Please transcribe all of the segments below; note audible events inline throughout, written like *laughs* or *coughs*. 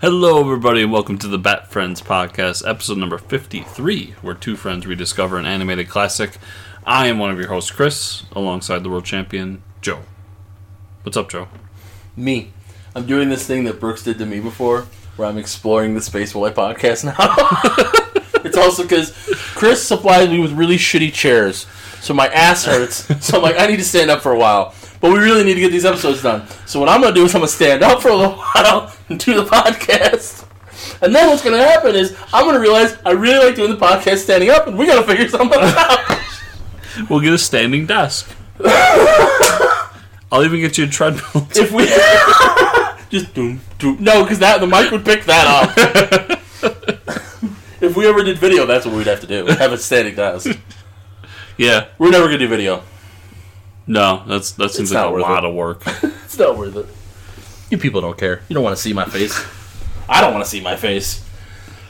Hello, everybody, and welcome to the Bat Friends podcast, episode number 53, where two friends rediscover an animated classic. I am one of your hosts, Chris, alongside the world champion, Joe. What's up, Joe? Me. I'm doing this thing that Brooks did to me before, where I'm exploring the Space Boy podcast now. *laughs* it's also because Chris supplied me with really shitty chairs, so my ass hurts. so I'm like, I need to stand up for a while. But we really need to get these episodes done. So what I'm gonna do is I'm gonna stand up for a little *laughs* while and do the podcast. And then what's gonna happen is I'm gonna realize I really like doing the podcast standing up, and we gotta figure *laughs* something out. We'll get a standing desk. *laughs* I'll even get you a treadmill. if we just doom doom no, because that the mic would pick that up. if we ever did video, that's what we'd have to do. Have a standing desk. yeah, We're never gonna do video. No, that's that seems It's like a lot it. of work. *laughs* It's not worth it. You people don't care. You don't want to see my face. *laughs* I don't want to see my face.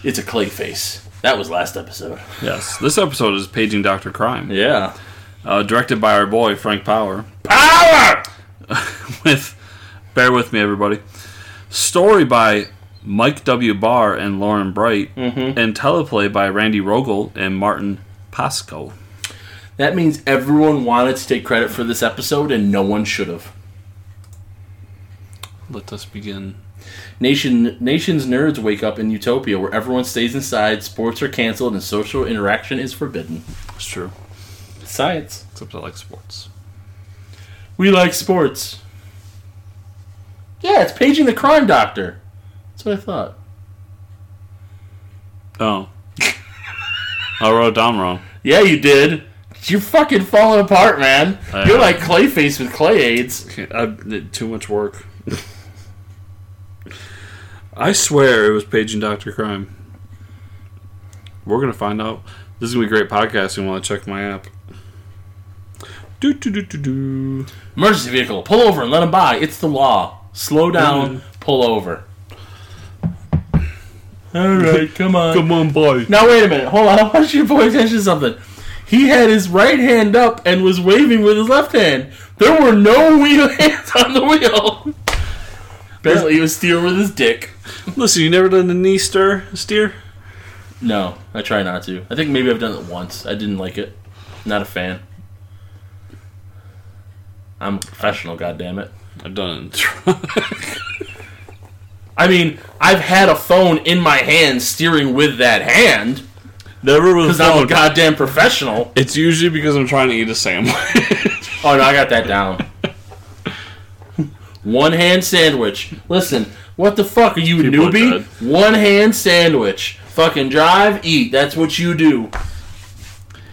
It's a clay face. That was last episode. yes, this episode is Paging Dr. Crime, Yeah. uh, directed by our boy, Frank Paur. Power. *laughs* with bear with me everybody story by mike w barr and laren bright and teleplay by randy rogel and martin pasko That means everyone wanted to take credit for this episode, and no one should have. let us begin Nation nations nerds wake up in utopia where everyone stays inside, sports are canceled, and social interaction is forbidden. it's true Science. except i like sports We like sports. Yeah, it's paging the crime doctor. That's what I thought. oh *laughs* i wrote down wrong Yeah, you did. You're fucking falling apart, man. I You're know. like Clayface with clay aids. Okay, uh, I did too much work *laughs* i swear it was paging dr crime we're gonna find out this is gonna be great podcasting while i check my app do do do do do Emergency vehicle, pull over and let him by. It's the law. Slow mm. down, pull over. All right, come on. Come on, boy. Now wait a minute. Hold on. I want you to pay attention to something. He had his right hand up and was waving with his left hand. There were no wheel *laughs* hands on the wheel. Apparently, he was steering with his dick. Listen, you never done a knee stir steer? No, I try not to. I think maybe I've done it once. I didn't like it. Not a fan. I'm a professional, goddammit. I've done it in *laughs* truck. I mean, I've had a phone in my hand steering with that hand Never with a because I'm a goddamn professional. It's usually because I'm trying to eat a sandwich. *laughs* Oh no, I got that down. One hand sandwich. Listen, what the fuck are you, a People newbie? One hand sandwich. Fucking drive, eat. That's what you do.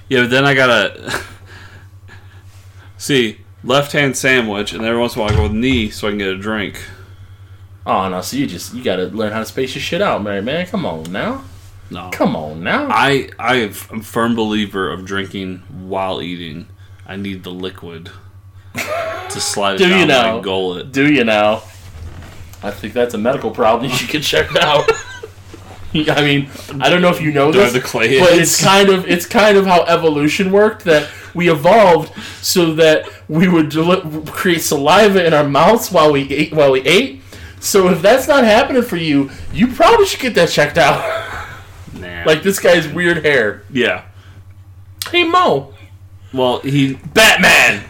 yeah, but then I gotta *laughs* see left hand sandwich, and every once in a while I go with knee so I can get a drink. Oh no, so you just you gotta learn how to space your shit out, Mary man. Come on now. No, Come on now. I I am a firm believer of drinking while eating. I need the liquid to slide *laughs* it Do down you know? my gullet. Do you now? I think that's a medical problem. *laughs* You should get checked out. *laughs* I mean, I don't know if you know Do this, the clay but it's kind of it's kind of how evolution worked. That we evolved so that we would deli- create saliva in our mouths while we ate. While we ate. So if that's not happening for you, you probably should get that checked out. Nah. *laughs* like this guy's weird hair. yeah. Hey Mo, Well, he Batman.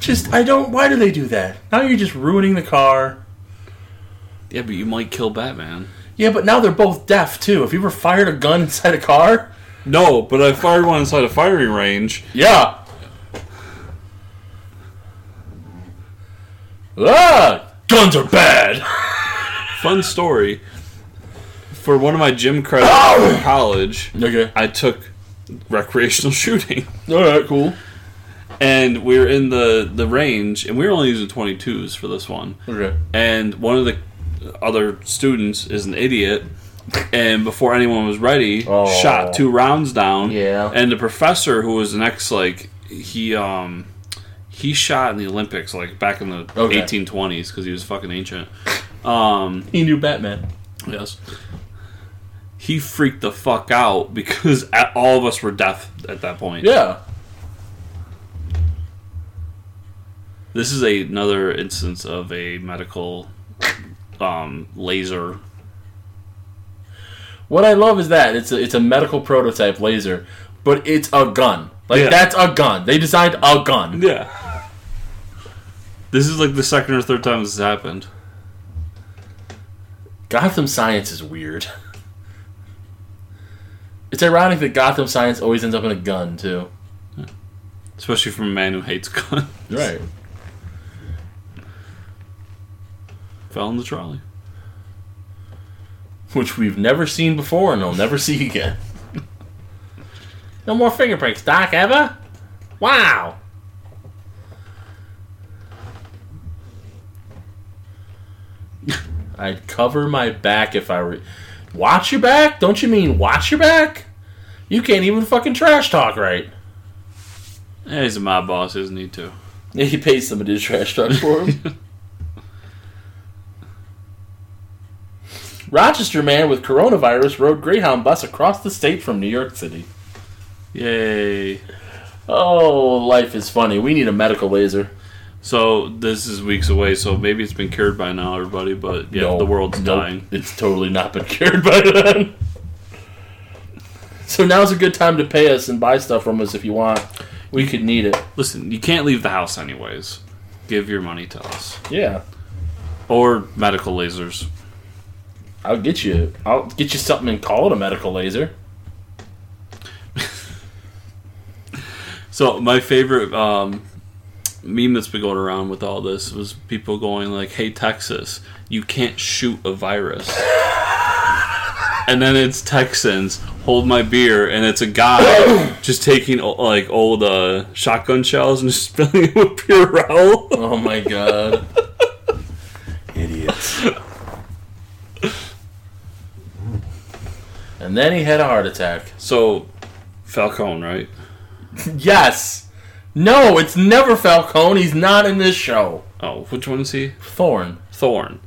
Just I don't. Why do they do that? Now you're just ruining the car. yeah, but you might kill Batman. Yeah, but now they're both deaf too. Have you ever fired a gun inside a car? No, but I fired one inside a firing range. Yeah. Ah, guns are bad. Fun story. For one of my gym credits in college, Okay. I took recreational *laughs* shooting. All right. Cool. And we were in the, the range, and we were only using 22s for this one. Okay. And one of the other students is an idiot, and before anyone was ready, Oh. shot two rounds down. Yeah. And the professor, who was an ex, like, he, um, he shot in the Olympics, like, back in the Okay. 1820s, because he was fucking ancient. Um, He knew Batman. Yes. He freaked the fuck out because all of us were deaf at that point. Yeah. This is a, another instance of a medical um, laser. What I love is that it's a, it's a medical prototype laser, but it's a gun. Like Yeah. that's a gun. They designed a gun. Yeah. This is like the second or third time this has happened. Gotham Science is weird. *laughs* It's ironic that Gotham Science always ends up in a gun too. Especially from a man who hates guns. Right. Fell in the trolley. Which we've never seen before and will never see again. no more fingerprints, Doc, ever? Wow. *laughs* I'd cover my back if I were. Watch your back? Don't you mean watch your back? You can't even fucking trash talk right. Yeah, he's a mob boss, he doesn't need to. Yeah, he pays somebody to trash talk for him. *laughs* Rochester man with coronavirus rode Greyhound bus across the state from New York City. Yay. Oh, life is funny. We need a medical laser. So this is weeks away, so maybe it's been cured by now, everybody. But yeah, No, the world's nope, dying. It's totally not been *laughs* cured by then. *laughs* So now's a good time to pay us and buy stuff from us if you want. We could need it. Listen, you can't leave the house anyways. Give your money to us Yeah. or medical lasers. I'll get you. I'll get you something and call it a medical laser. *laughs* So my favorite um, meme that's been going around with all this was people going like, "Hey Texas, you can't shoot a virus." and then it's Texans hold my beer, and it's a guy *coughs* just taking like old uh, shotgun shells and *laughs* just spilling it with Purell. Oh my god. Idiots. And then he had a heart attack. so Falcone, right? *laughs* Yes. No, it's never Falcone. He's not in this show. Oh, which one is he? Thorne. Thorne.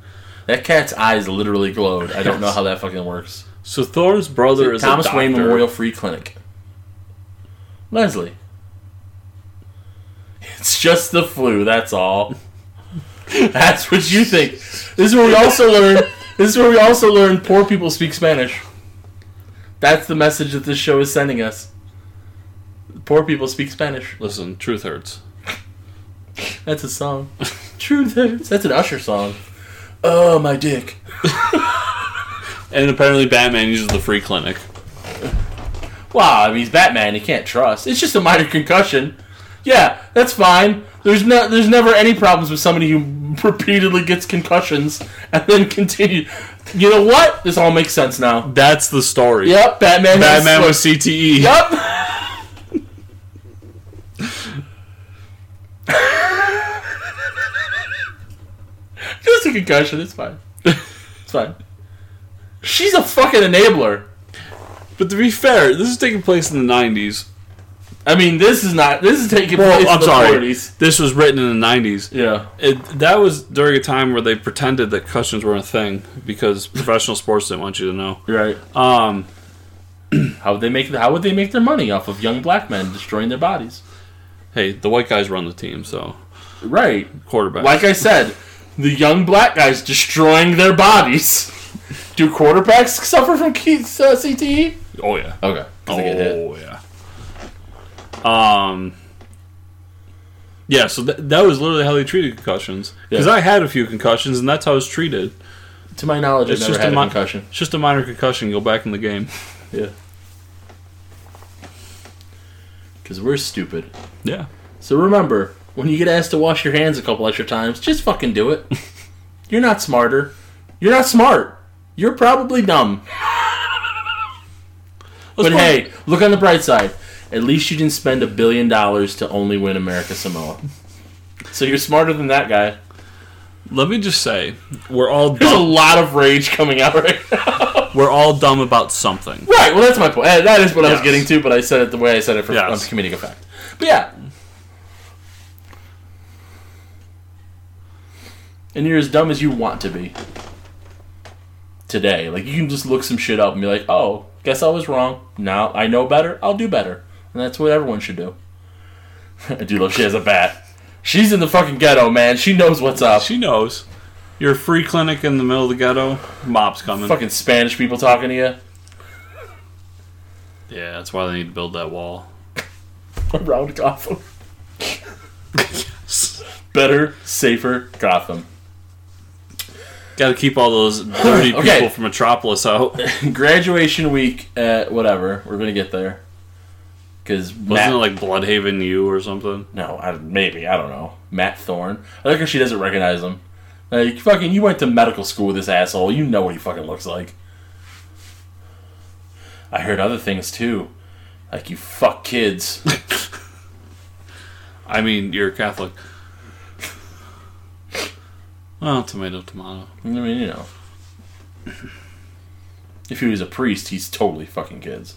That cat's eyes literally glowed. I don't know how that fucking works. So Thorne's brother is Thomas a Wayne. Memorial Free Clinic. Leslie. It's just the flu, that's all. *laughs* That's what you think. This is where we also learn this is where we also learn poor people speak Spanish. That's the message that this show is sending us. Poor people speak Spanish. Listen, truth hurts. That's a song. *laughs* Truth hurts. That's an Usher song. Oh, my dick. *laughs* And apparently Batman uses the free clinic. Wow, I mean, he's Batman. He can't trust. It's just a minor concussion. Yeah, that's fine. There's no, there's never any problems with somebody who *laughs* repeatedly gets concussions and then continue. You know what? This all makes sense now. That's the story. Yep, Batman. has- Batman with CTE. Yep. Just a concussion. It's fine. It's fine. She's a fucking enabler. But to be fair, this is taking place in the 90s. I mean, this is not. This is taking Well, place I'm in the sorry. 40s. This was written in the 90s. Yeah. It, that was during a time where they pretended that concussions weren't a thing because *laughs* professional sports didn't want you to know. Right. Um, *clears throat* How would they make? How would they make their money off of young black men destroying their bodies? hey, the white guys run the team, so Right. quarterback. Like I said, the young black guys destroying their bodies. *laughs* Do quarterbacks suffer from key, uh, CTE? oh yeah. Okay. they get hit. Oh yeah. Um. Yeah, so th- that was literally how they treated concussions. Because Yeah. I had a few concussions, and that's how I was treated. To my knowledge, I've It's never just had a a mi- concussion. It's just a minor concussion. Go back in the game. *laughs* Yeah. Because we're stupid. Yeah. So remember, when you get asked to wash your hands a couple extra times, just fucking do it. *laughs* You're not smarter. You're not smart. You're probably dumb. but hey, look on the bright side. At least you didn't spend a billion dollars to only win America Samoa. So you're smarter than that guy. Let me just say, we're all There's a lot of rage coming out right now. *laughs* we're all dumb about something. right, well, that's my point. That is what I was getting to, but I said it the way I said it for Yes. comedic effect. But yeah. And you're as dumb as you want to be. Today. Like, you can just look some shit up and be like, oh, guess I was wrong. Now I know better. I'll do better. And that's what everyone should do. I do love she has a bat. She's in the fucking ghetto, man. She knows what's up. She knows. Your free clinic in the middle of the ghetto. Mob's coming. Fucking Spanish people talking to you Yeah, that's why they need to build that wall. *laughs* around Gotham. *laughs* yes. Better, safer Gotham. Got to keep all those dirty Okay. people from Metropolis out. *laughs* Graduation week at whatever. We're gonna get there. Because Wasn't it like Blüdhaven U or something? No, I, maybe I don't know. Matt Thorne. I like how she doesn't recognize him. Like fucking, you went to medical school with this asshole. You know what he fucking looks like. I heard other things too, like you fuck kids. *laughs* I mean, you're a Catholic. Well, tomato, tomato. I mean, you know, if he was a priest, he's totally fucking kids.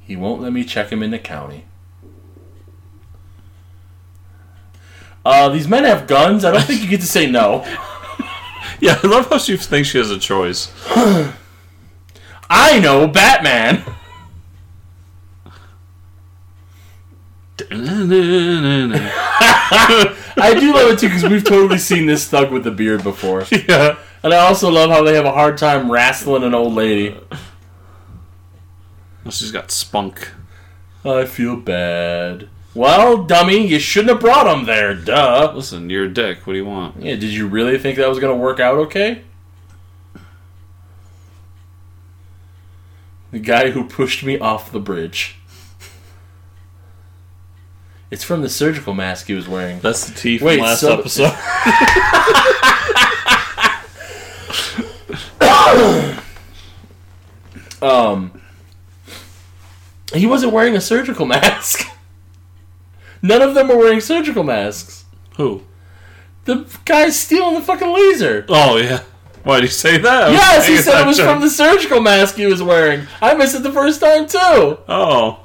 He won't let me check him in the county. Uh, these men have guns. I don't think you get to say no. *laughs* Yeah, I love how she thinks she has a choice. I know Batman. *laughs* *laughs* I do love it too because we've totally seen this thug with the beard before, *laughs* yeah. and I also love how they have a hard time wrestling an old lady. Well, she's got spunk. I feel bad. Well, dummy, you shouldn't have brought him there. Duh. Listen, you're a dick. What do you want? Yeah, did you really think that was gonna work out okay? The guy who pushed me off the bridge. It's from the surgical mask he was wearing. That's the T from Wait, last so- episode. *laughs* Um, he wasn't wearing a surgical mask. *laughs* None of them were wearing surgical masks. Who? The guy's stealing the fucking laser. Oh, yeah. Why did you say that? I Yes, he said it was from the surgical mask he was wearing. I missed it the first time too. Oh.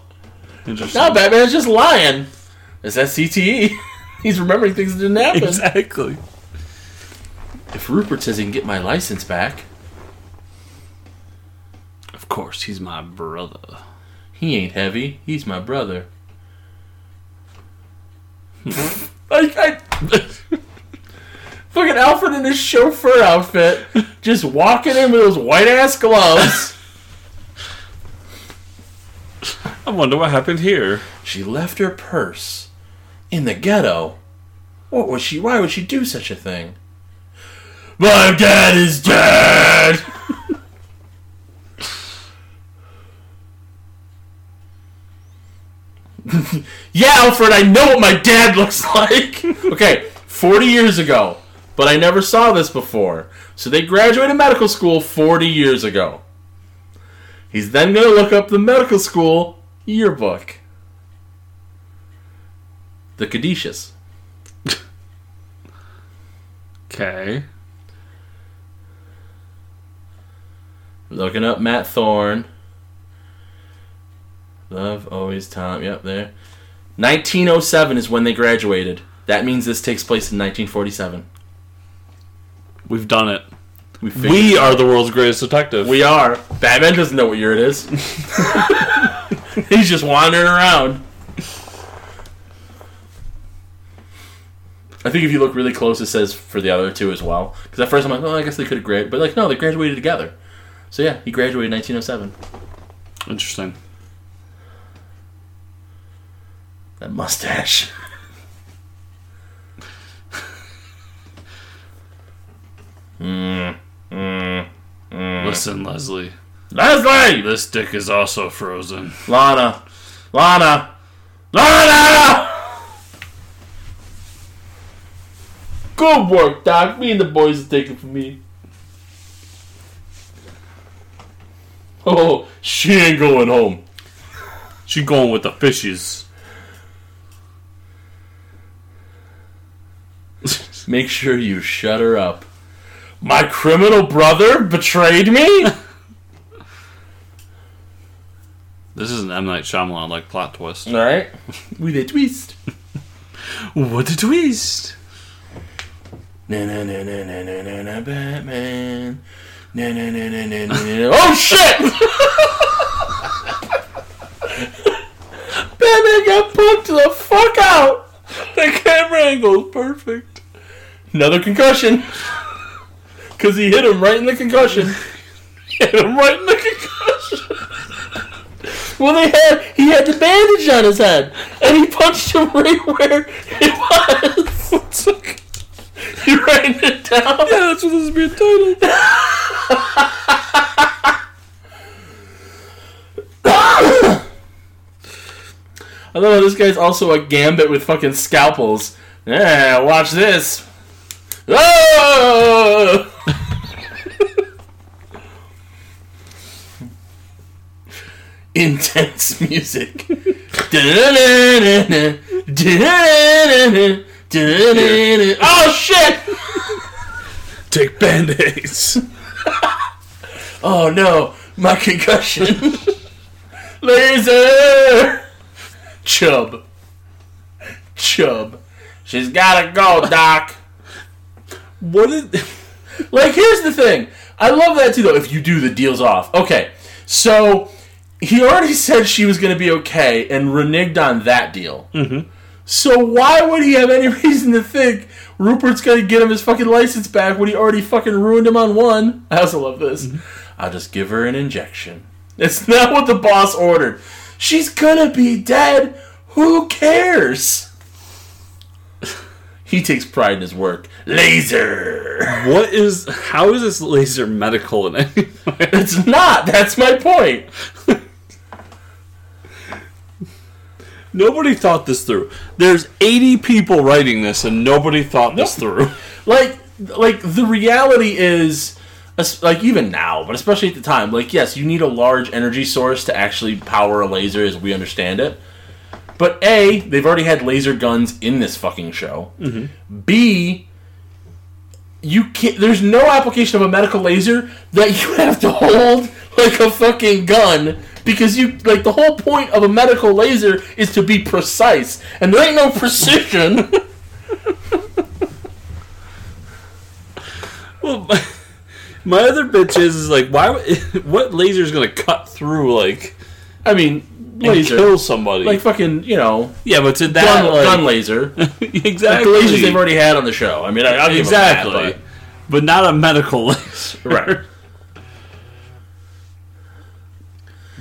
Interesting. Now Batman's just lying. Is that CTE? *laughs* He's remembering things that didn't happen. Exactly. If Rupert says he can get my license back, Of course, he's my brother. he ain't heavy. He's my brother. *laughs* like I, *laughs* fucking Alfred in his chauffeur outfit, just walking in with those white ass gloves. I wonder what happened here. she left her purse in the ghetto. What was she? Why would she do such a thing? My dad is dead. *laughs* yeah, Alfred, I know what my dad looks *laughs* like. okay, 40 years ago, but I never saw this before. So they graduated medical school 40 years ago. He's then going to look up the medical school yearbook. The Caduceus. Okay. Looking up Matt Thorne. Love always Tom. Yep, there. 1907 is when they graduated. That means this takes place in 1947. We've done it. We We are the world's greatest detective. we are. Batman doesn't know what year it is. *laughs* *laughs* He's just wandering around. I think if you look really close, it says for the other two as well. Because at first I'm like, oh, I guess they could have graduated, but like, no, they graduated together. So yeah, he graduated in 1907. Interesting. That mustache. *laughs* mm, mm, mm. Listen, Leslie. Leslie! This dick is also frozen. Lana! Lana! Lana! Good work, Doc. Me and the boys are taking from me. Oh, she ain't going home. She going with the fishes. *laughs* Make sure you shut her up. My criminal brother betrayed me? *laughs* This is an M Night Shyamalan like plot twist. Alright. *laughs* With a twist. What a twist! Na na na na na na na na Batman. Na na na na na na. Oh shit! Batman got punked the fuck out. The camera angle perfect. Another concussion. Because he hit him right in the concussion. Hit him right in the concussion. Well, they had he had the bandage on his head, and he punched him right where it was. *laughs* you writing it down? Yeah, that's what this is being titled. *coughs* I love how this guy's also a gambit with fucking scalpels. Yeah, watch this. Oh! *laughs* Intense music. *laughs* oh shit! Take band-aids. Oh no, my concussion. Laser! Chub. Chub. She's gotta go, Doc. What is... Like, here's the thing. I love that too, though. If you do the deals off, okay. So he already said she was to be okay and reneged on that deal. Mm-hmm. So why would he have any *laughs* reason to think Rupert's going to get him his fucking license back when he already fucking ruined him on one? I also love this. Mm-hmm. I'll just give her an injection. It's *laughs* not what the boss ordered. She's gonna be dead. Who cares? *laughs* He takes pride in his work. Laser. What is... How is this laser medical in any way? It's not. That's my point. Nobody thought this through. There's 80 people writing this, and nobody thought this through. *laughs* Like, like the reality is, like even now, but especially at the time, like yes, you need a large energy source to actually power a laser, as we understand it. But a, they've already had laser guns in this fucking show. Mm-hmm. B, you can't. There's no application of a medical laser that you *laughs* have to hold like a fucking gun because you like the whole point of a medical laser is to be precise, and there ain't no precision. *laughs* Well, my, my other bitch is, is like, why? *laughs* What laser is gonna cut through like I mean, laser, kill somebody? like fucking, you know, yeah, but to that gun, like, gun laser. *laughs* Like exactly the lasers they've already had on the show. I mean, I, I'll give exactly, that, but not a medical laser. right.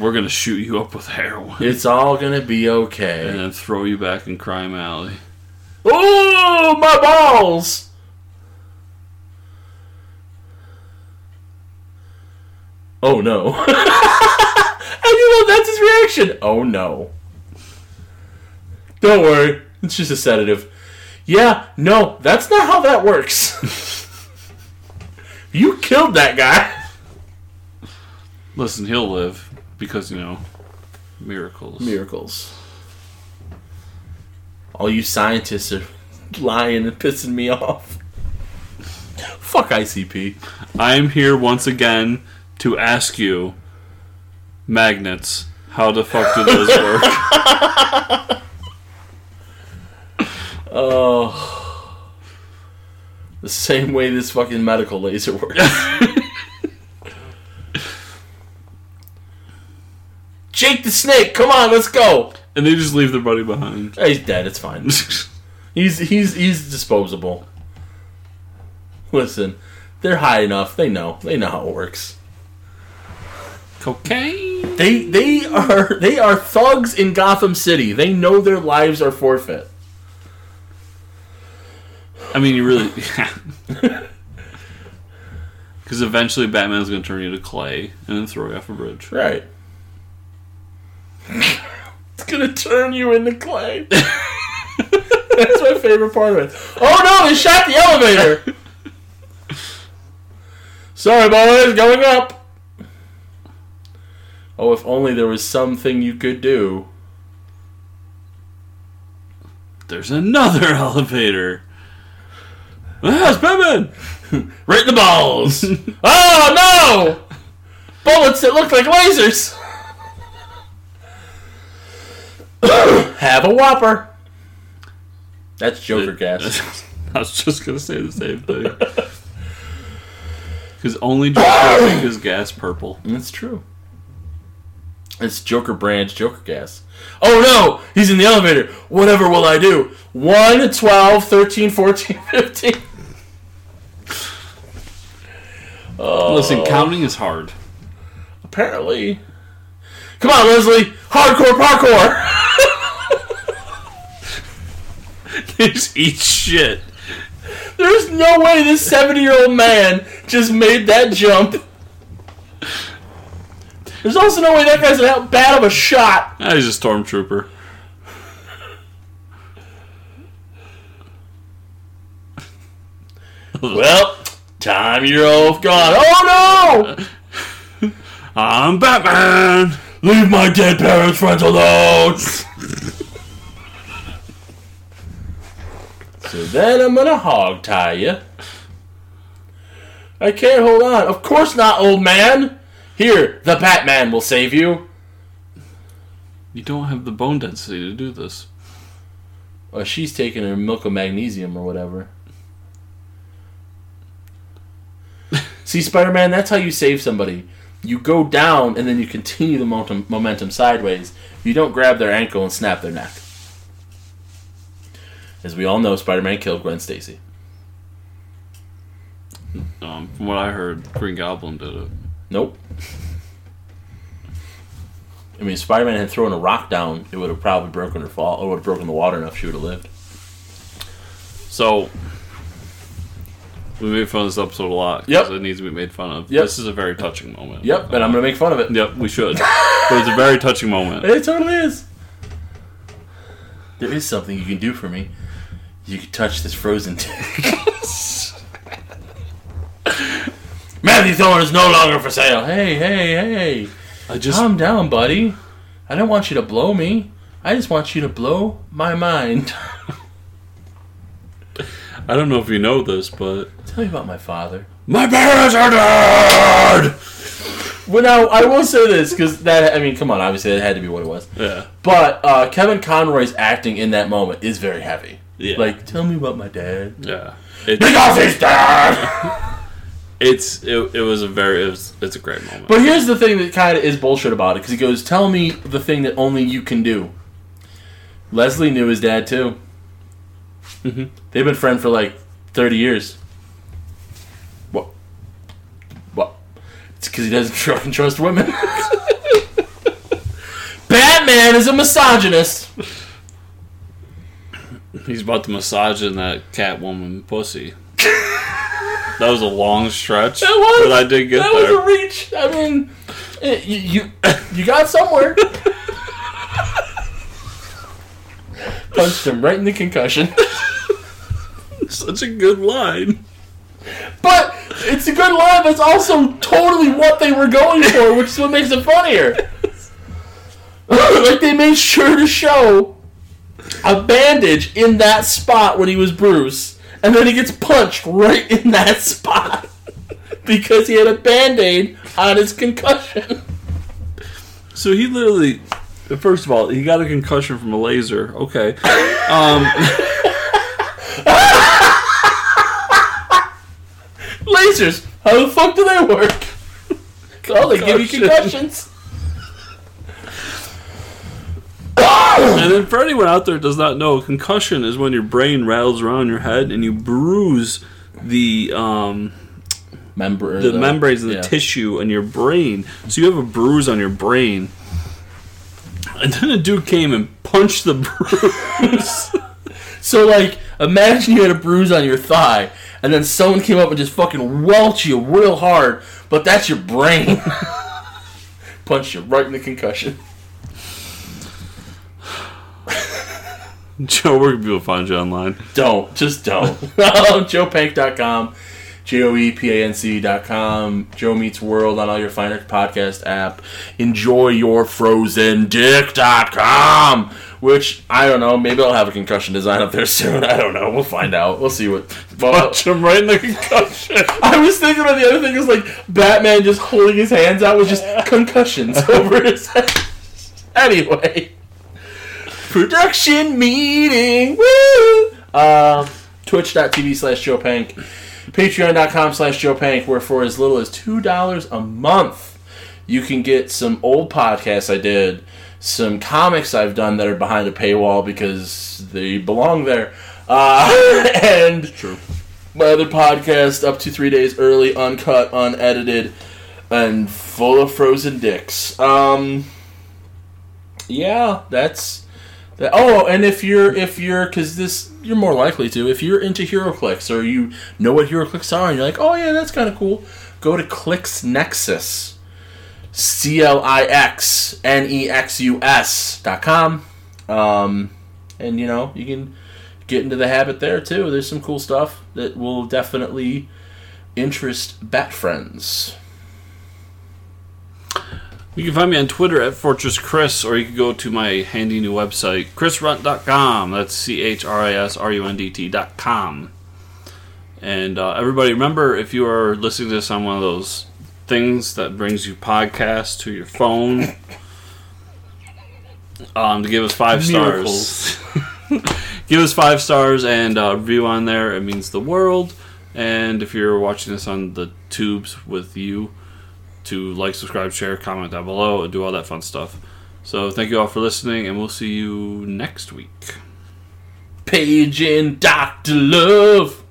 We're gonna shoot you up with *laughs* heroin It's all gonna be okay. and then throw you back in crime alley. Oh, my balls! Oh no! *laughs* I you know that's his reaction. Oh no! Don't worry, it's just a sedative. Yeah, no, that's not how that works. *laughs* you killed that guy. Listen, he'll live because you know miracles. Miracles. All you scientists are lying and pissing me off. *laughs* Fuck ICP. I'm here once again to ask you, magnets, how the fuck do those *laughs* work? *laughs* Oh. The same way this fucking medical laser works. Jake the Snake, come on, let's go. and they just leave their buddy behind. He's dead. It's fine. *laughs* He's he's he's disposable. Listen, they're high enough. They know. They know how it works. Cocaine. They they are *laughs* they are thugs in Gotham City. They know their lives are forfeit. I mean, you really. Because *laughs* eventually Batman's going to turn you to clay and then throw you off a bridge. Right. It's gonna turn you into clay. That's my favorite part of it. Oh no, they shot the elevator. Sorry, boys, going up. Oh, if only there was something you could do. There's another *laughs* elevator. Ah, it's Batman! Right in the balls. *laughs* oh no! Bullets that look like lasers. *coughs* Have a whopper. That's Joker gas. *laughs* I was just going to say the same thing. *laughs* Because only Joker can make his gas purple. That's true. It's Joker branch, Joker gas. Oh no! He's in the elevator. Whatever will I do? 1, 12, 13, 14, *laughs* 15. Oh, Listen, counting is hard. apparently. Come on, Leslie! Hardcore parkour! They just eat shit. There's no way this 70 year old man just made that jump. There's also no way that guy's that bad of a shot. Ah, he's a stormtrooper. Well, time you're off gone. Oh no! *laughs* I'm Batman. Leave my dead parents' friends alone! So then I'm gonna hog tie you. I can't hold on. Of course not, old man! Here, the Batman will save you. You don't have the bone density to do this. Well, she's taking her milk of magnesium or whatever. *laughs* See, Spider Man, that's how you save somebody. You go down and then you continue the momentum, momentum sideways. You don't grab their ankle and snap their neck. As we all know, Spider Man killed Gwen Stacy. Um, from what I heard, Green Goblin did it. Nope. I mean, if Spider Man had thrown a rock down, it would have probably broken her fall. It would have broken the water enough. She would have lived. So we made fun of this episode a lot Yep. because it needs to be made fun of. Yep. This is a very touching moment. Yep, and I'm gonna make fun of it. Yep, we should. but it's a very touching moment. *laughs* It totally is. There is something you can do for me. You could touch this frozen dick. *laughs* Matthew Thorne is no longer for sale. Hey, hey, hey. I just Calm down, buddy. I don't want you to blow me. I just want you to blow my mind. *laughs* I don't know if you know this, but Tell me about my father. my parents are dead. Well, now I will say this because that I mean, come on, obviously that had to be what it was. Yeah, But uh, Kevin Conroy's acting in that moment is very heavy. Yeah, Like, tell me about my dad. yeah. It, Because he's dead. *laughs* it's it, it was a very it was, it's a great moment. But here's the thing that kind of is bullshit about it because he goes, "Tell me the thing that only you can do." Leslie knew his dad too. Mhm. They've been friends for like thirty years. What? What? It's because he doesn't *laughs* fucking trust women. *laughs* Batman is a misogynist. He's about to massage in that Catwoman pussy. that was a long stretch, That was- but I did get that there. was a reach. I mean, eh, you you, you got somewhere. Punched him right in the concussion. Such a good line. But it's a good line, but it's also totally what they were going for, which is what makes it funnier. like they made sure to show a bandage in that spot when he was Bruce, and then he gets punched right in that spot *laughs* because he had a band-aid on his concussion. So he literally, first of all, he got a concussion from a laser. Okay. Um, *laughs* Lasers, how the fuck do they work? *laughs* Oh, they give you Concussion. concussions. And then for anyone out there does not know, concussion is when your brain rattles around your head and you bruise the um, Member, the membranes and the yeah. tissue in your brain. So you have a bruise on your brain. And then a dude came and punched the *laughs* bruise. So like, imagine you had a bruise on your thigh, and then someone came up and just fucking welch you real hard, but that's your brain. *laughs* Punched you right in the concussion. *laughs* Joe, where can people find you online? Don't. Just don't. *laughs* JoePanc.com. J-O-E-P-A-N-C.com. Joe Meets World on all your fine Arts podcast app. Enjoy your frozen dick.com. Which, I don't know, maybe I'll have a concussion design up there soon. I don't know. We'll find out. We'll see what. Punch him right in the concussion. *laughs* I was thinking about the other thing is like Batman just holding his hands out with just concussions over his head. Anyway. Production meeting. Woo! Um, Twitch.tv slash Joe Panc. Patreon.com slash Joe Panc, where for as little as $2 a month, you can get some old podcasts I did, some comics I've done that are behind a paywall because they belong there. Uh, *laughs* and True. my other podcast up to three days early, uncut, unedited, and full of frozen dicks. Um, yeah, that's that. Oh, and if you're if you're because this you're more likely to if you're into HeroClix or you know what HeroClix are and you're like, oh yeah, that's kind of cool. Go to Clix Nexus, C L I X N E X U S dot com, um, and you know you can get into the habit there too. There's some cool stuff that will definitely interest bat friends. You can find me on Twitter at Fortress Chris, or you can go to my handy new website, chrisrundt.com. That's C H R I S R U N D T.com. And uh, everybody, remember if you are listening to this on one of those things that brings you podcasts to your phone, um, to give us five stars. *laughs* give us five stars and uh, review on there. It means the world. And if you're watching this on the tubes with you, to like, subscribe, share, comment down below, and do all that fun stuff. So thank you all for listening, and we'll see you next week. Page and Doctor Love.